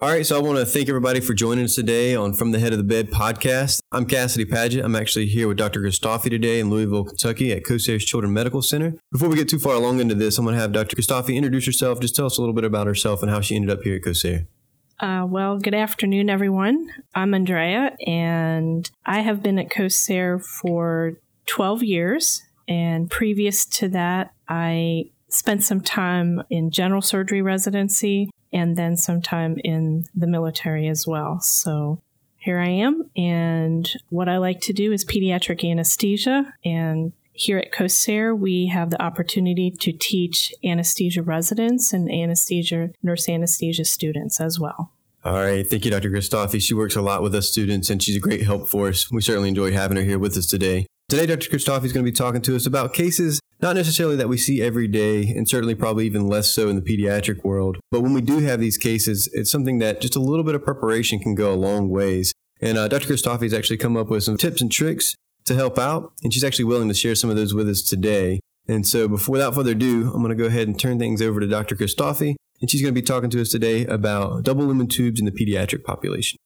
All right, so I want to thank everybody for joining us today on From the Head of the Bed podcast. I'm Cassidy Paget. I'm actually here with Dr. Christoffi today in Louisville, Kentucky at Kosair's Children Medical Center. Before we get too far along into this, I'm going to have Dr. Christoffi introduce herself. Just tell us a little bit about herself and how she ended up here at Kosair. Uh, well, good afternoon, everyone. I'm Andrea, and I have been at Kosair for 12 years. And previous to that, I spent some time in general surgery residency and then some time in the military as well. So here I am. And what I like to do is pediatric anesthesia. And here at Kosair, we have the opportunity to teach anesthesia residents and anesthesia, nurse anesthesia students as well. All right. Thank you, Dr. Christoffi. She works a lot with us students and she's a great help for us. We certainly enjoy having her here with us today. Today, Dr. Christoffi is going to be talking to us about cases not necessarily that we see every day, and certainly probably even less so in the pediatric world. But when we do have these cases, it's something that just a little bit of preparation can go a long ways. And uh, Dr. Christoffi has actually come up with some tips and tricks to help out, and she's actually willing to share some of those with us today. And so, before, without further ado, I'm going to go ahead and turn things over to Dr. Christoffi, and she's going to be talking to us today about double lumen tubes in the pediatric population.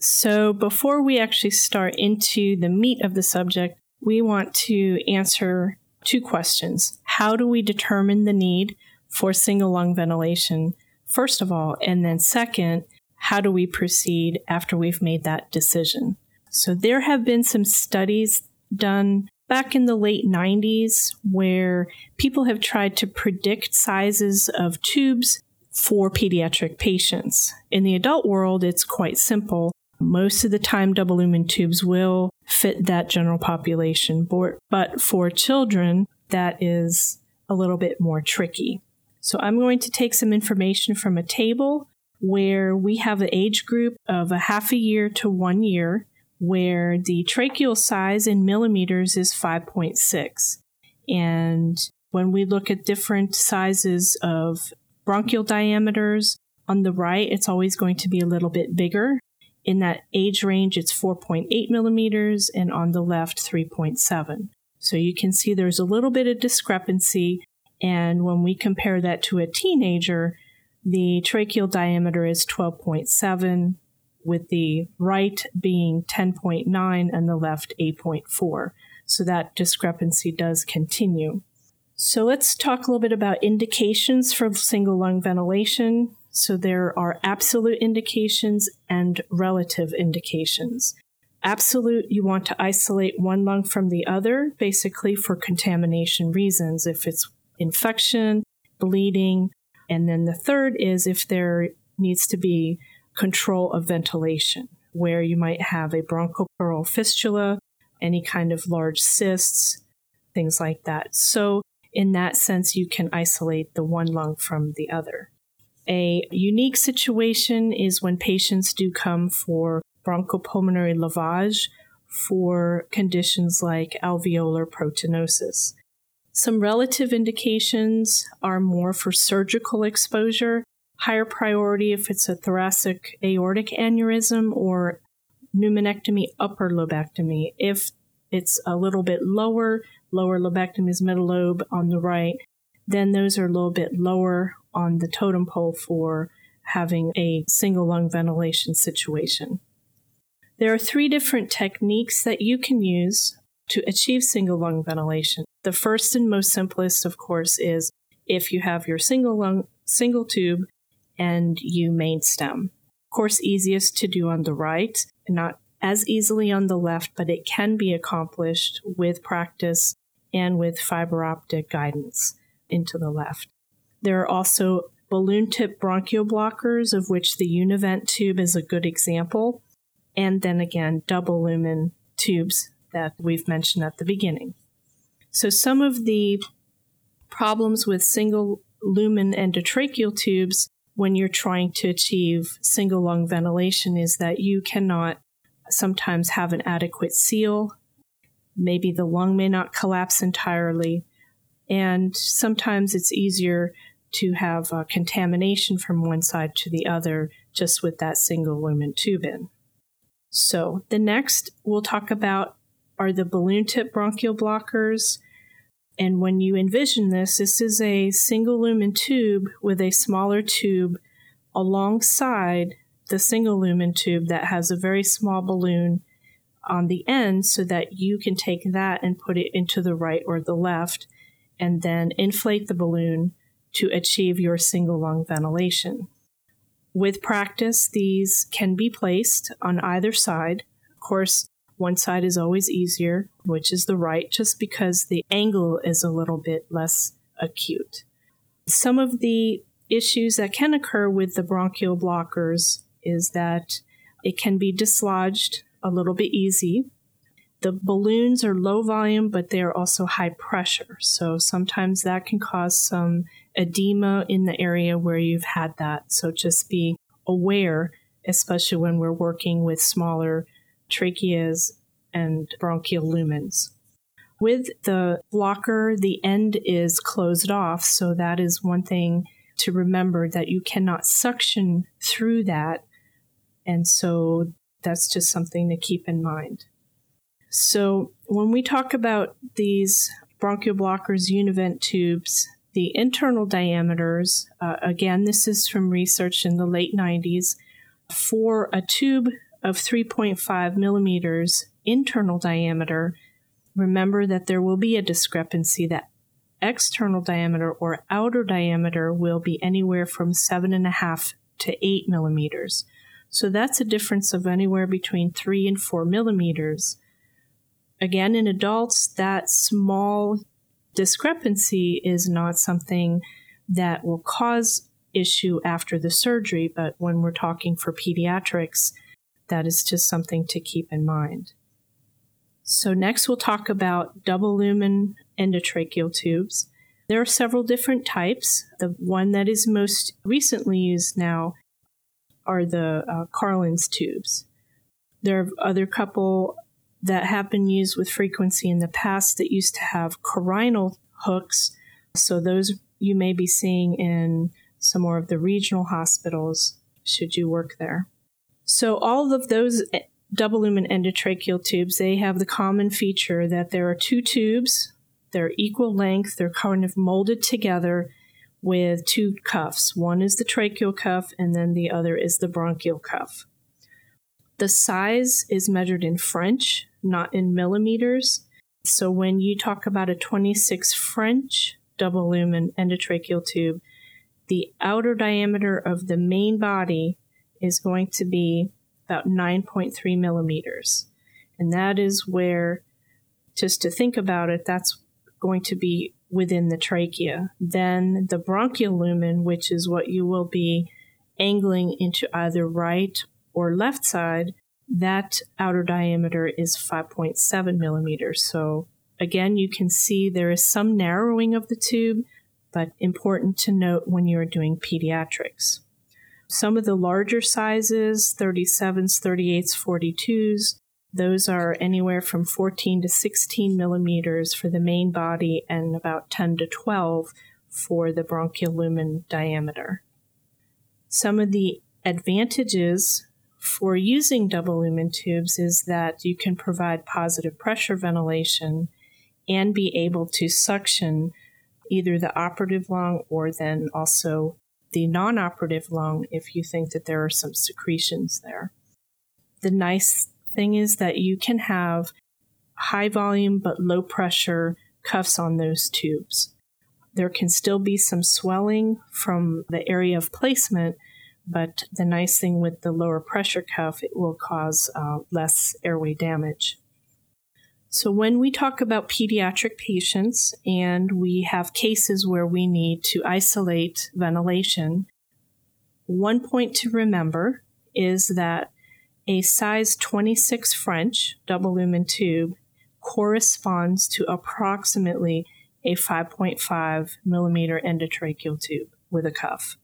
So, before we actually start into the meat of the subject, we want to answer two questions. How do we determine the need for single lung ventilation, first of all? And then, second, how do we proceed after we've made that decision? So, there have been some studies done back in the late 90s where people have tried to predict sizes of tubes for pediatric patients. In the adult world, it's quite simple. Most of the time, double lumen tubes will fit that general population, but for children, that is a little bit more tricky. So I'm going to take some information from a table where we have an age group of a half a year to one year, where the tracheal size in millimeters is 5.6. And when we look at different sizes of bronchial diameters, on the right, it's always going to be a little bit bigger. In that age range, it's 4.8 millimeters, and on the left, 3.7. So you can see there's a little bit of discrepancy. And when we compare that to a teenager, the tracheal diameter is 12.7, with the right being 10.9 and the left 8.4. So that discrepancy does continue. So let's talk a little bit about indications for single lung ventilation. So there are absolute indications and relative indications. Absolute, you want to isolate one lung from the other, basically for contamination reasons. If it's infection, bleeding, and then the third is if there needs to be control of ventilation, where you might have a bronchopleural fistula, any kind of large cysts, things like that. So, in that sense, you can isolate the one lung from the other. A unique situation is when patients do come for bronchopulmonary lavage for conditions like alveolar proteinosis. Some relative indications are more for surgical exposure, higher priority if it's a thoracic aortic aneurysm or pneumonectomy, upper lobectomy. If it's a little bit lower, lower lobectomy is middle lobe on the right, then those are a little bit lower on the totem pole for having a single lung ventilation situation. There are three different techniques that you can use to achieve single lung ventilation. The first and most simplest, of course, is if you have your single lung, single tube and you main stem. Of course, easiest to do on the right, not as easily on the left, but it can be accomplished with practice and with fiber optic guidance into the left. There are also balloon tip bronchial blockers, of which the Univent tube is a good example and then again double lumen tubes that we've mentioned at the beginning. So some of the problems with single lumen endotracheal tubes when you're trying to achieve single lung ventilation is that you cannot sometimes have an adequate seal. Maybe the lung may not collapse entirely. And sometimes it's easier to have uh, contamination from one side to the other just with that single lumen tube in. So, the next we'll talk about are the balloon tip bronchial blockers. And when you envision this, this is a single lumen tube with a smaller tube alongside the single lumen tube that has a very small balloon on the end so that you can take that and put it into the right or the left and then inflate the balloon to achieve your single lung ventilation. With practice, these can be placed on either side. Of course, one side is always easier, which is the right, just because the angle is a little bit less acute. Some of the issues that can occur with the bronchial blockers is that it can be dislodged a little bit easy. The balloons are low volume, but they are also high pressure. So sometimes that can cause some edema in the area where you've had that. So just be aware, especially when we're working with smaller tracheas and bronchial lumens. With the blocker, the end is closed off, so that is one thing to remember that you cannot suction through that. And so that's just something to keep in mind. So when we talk about these bronchial blockers, univent tubes, the internal diameters, uh, again, this is from research in the late 90s, for a tube of 3.5 millimeters internal diameter, remember that there will be a discrepancy that external diameter or outer diameter will be anywhere from 7.5 to 8 millimeters. So that's a difference of anywhere between 3 and 4 millimeters. Again, in adults, that small discrepancy is not something that will cause issue after the surgery, but when we're talking for pediatrics, that is just something to keep in mind. So, next we'll talk about double lumen endotracheal tubes. There are several different types. The one that is most recently used now are the uh, Carlens tubes. There are other couple that have been used with frequency in the past that used to have carinal hooks. So those you may be seeing in some more of the regional hospitals should you work there. So all of those eh, double lumen endotracheal tubes, they have the common feature that there are two tubes, they're equal length, they're kind of molded together with two cuffs. One is the tracheal cuff and then the other is the bronchial cuff. The size is measured in French, not in millimeters. So when you talk about a 26 French double lumen endotracheal tube, the outer diameter of the main body is going to be about 9.3 millimeters. And that is where, just to think about it, that's going to be within the trachea. Then the bronchial lumen, which is what you will be angling into either right or left side, that outer diameter is 5.7 millimeters. So again, you can see there is some narrowing of the tube, but important to note when you're doing pediatrics. Some of the larger sizes, 37s, 38s, 42s, those are anywhere from 14 to 16 millimeters for the main body and about 10 to 12 for the bronchial lumen diameter. Some of the advantages for using double lumen tubes is that you can provide positive pressure ventilation and be able to suction either the operative lung or then also the non operative lung if you think that there are some secretions there. The nice thing is that you can have high volume but low pressure cuffs on those tubes. There can still be some swelling from the area of placement, but the nice thing with the lower pressure cuff, it will cause uh, less airway damage. So, when we talk about pediatric patients and we have cases where we need to isolate ventilation, one point to remember is that a size 26 French double lumen tube corresponds to approximately a 5.5 millimeter endotracheal tube with a cuff.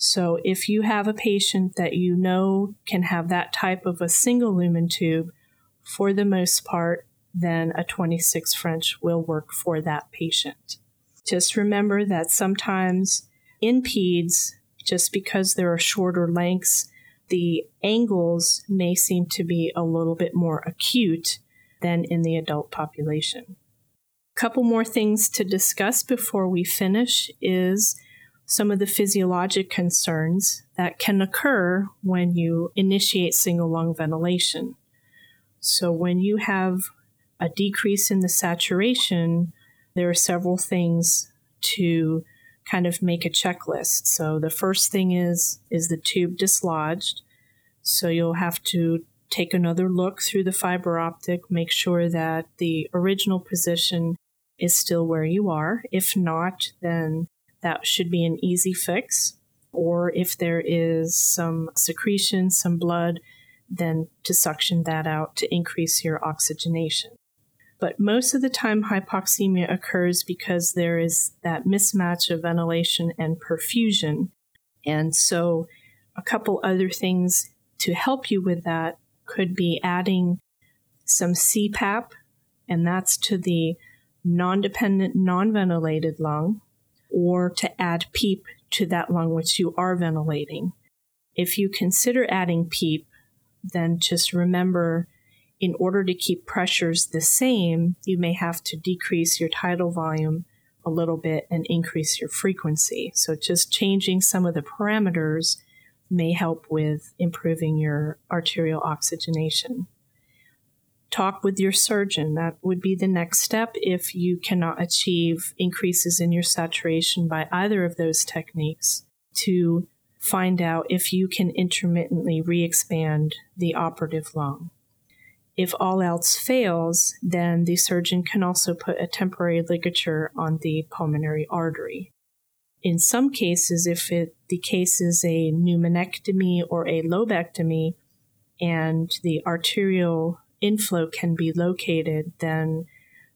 So, if you have a patient that you know can have that type of a single lumen tube, for the most part, then a 26 French will work for that patient. Just remember that sometimes in PEDS, just because there are shorter lengths, the angles may seem to be a little bit more acute than in the adult population. A couple more things to discuss before we finish is some of the physiologic concerns that can occur when you initiate single lung ventilation. So, when you have a decrease in the saturation, there are several things to kind of make a checklist. So, the first thing is is the tube dislodged. So, you'll have to take another look through the fiber optic, make sure that the original position is still where you are. If not, then that should be an easy fix. Or if there is some secretion, some blood, then to suction that out to increase your oxygenation. But most of the time, hypoxemia occurs because there is that mismatch of ventilation and perfusion. And so, a couple other things to help you with that could be adding some CPAP, and that's to the non dependent, non ventilated lung, or to add PEEP to that lung which you are ventilating. If you consider adding PEEP, then just remember in order to keep pressures the same, you may have to decrease your tidal volume a little bit and increase your frequency. So just changing some of the parameters may help with improving your arterial oxygenation. Talk with your surgeon. That would be the next step if you cannot achieve increases in your saturation by either of those techniques to find out if you can intermittently re expand the operative lung. If all else fails, then the surgeon can also put a temporary ligature on the pulmonary artery. In some cases, if it, the case is a pneumonectomy or a lobectomy and the arterial inflow can be located, then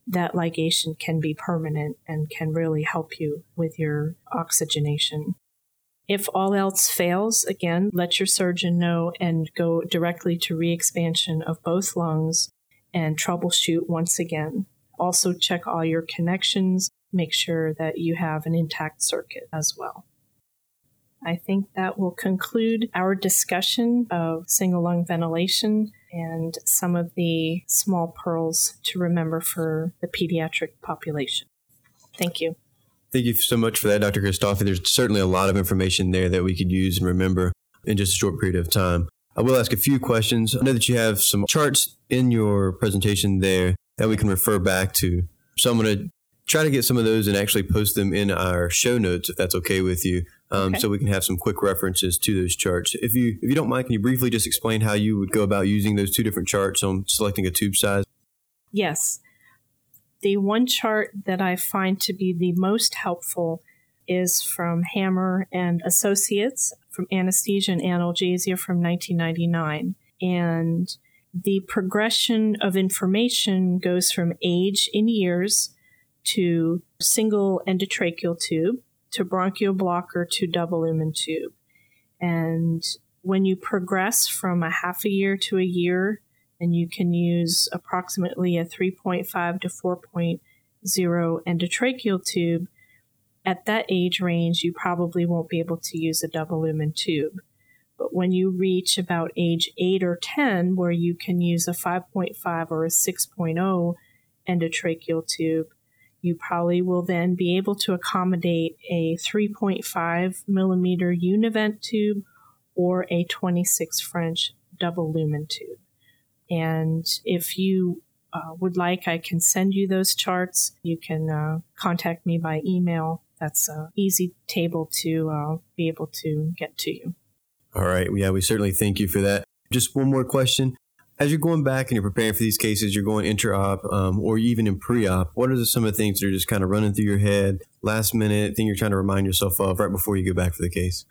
that ligation can be permanent and can really help you with your oxygenation. If all else fails, again, let your surgeon know and go directly to re expansion of both lungs and troubleshoot once again. Also, check all your connections make sure that you have an intact circuit as well. I think that will conclude our discussion of single lung ventilation and some of the small pearls to remember for the pediatric population. Thank you. Thank you so much for that, Dr. Christofi. There's certainly a lot of information there that we could use and remember in just a short period of time. I will ask a few questions. I know that you have some charts in your presentation there that we can refer back to. So I'm going to try to get some of those and actually post them in our show notes if that's okay with you. Um, okay. So we can have some quick references to those charts. If you if you don't mind, can you briefly just explain how you would go about using those two different charts on selecting a tube size? Yes, the one chart that I find to be the most helpful is from Hammer and Associates from Anesthesia and Analgesia from 1999, and the progression of information goes from age in years to single endotracheal tube to bronchial blocker to double lumen tube. And when you progress from a half a year to a year, and you can use approximately a 3.5 to 4.0 endotracheal tube, at that age range, you probably won't be able to use a double lumen tube. But when you reach about age 8 or 10, where you can use a 5.5 or a 6.0 endotracheal tube, you probably will then be able to accommodate a 3.5 millimeter univent tube or a 26 French double lumen tube. And if you uh, would like, I can send you those charts. You can uh, contact me by email. That's an easy table to uh, be able to get to you. All right. Yeah, we certainly thank you for that. Just one more question as you're going back and you're preparing for these cases, you're going intra-op um, or even in pre-op. What are some of the things that are just kind of running through your head, last minute thing you're trying to remind yourself of right before you go back for the case?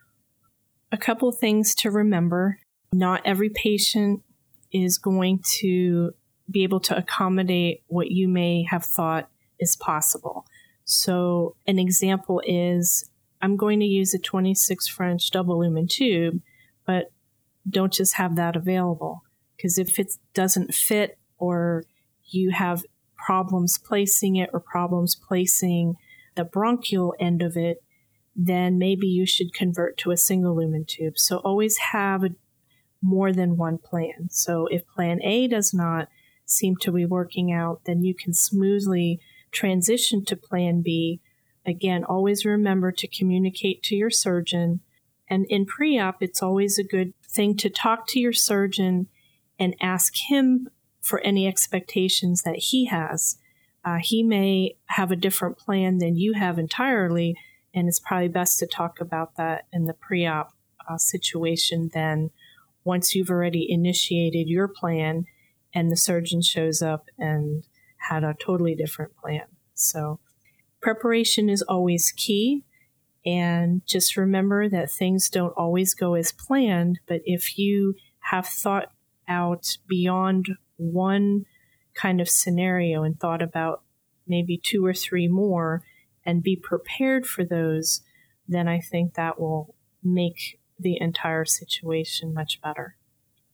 A couple things to remember: not every patient is going to be able to accommodate what you may have thought is possible. So, an example is I'm going to use a 26 French double lumen tube, but don't just have that available because if it doesn't fit or you have problems placing it or problems placing the bronchial end of it, then maybe you should convert to a single lumen tube. So always have more than one plan. So if plan A does not seem to be working out, then you can smoothly transition to plan B again, always remember to communicate to your surgeon. And in pre op, it's always a good thing to talk to your surgeon and ask him for any expectations that he has. Uh, he may have a different plan than you have entirely, and it's probably best to talk about that in the pre op uh, situation than once you've already initiated your plan and the surgeon shows up and had a totally different plan. So, preparation is always key. And just remember that things don't always go as planned, but if you have thought out beyond one kind of scenario and thought about maybe two or three more and be prepared for those, then I think that will make the entire situation much better.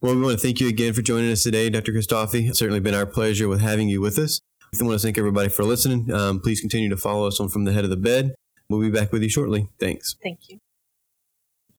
Well, we want to thank you again for joining us today, Dr. Christofi. It's certainly been our pleasure with having you with us. I want to thank everybody for listening. Um, please continue to follow us on From the Head of the Bed. We'll be back with you shortly. Thanks. Thank you.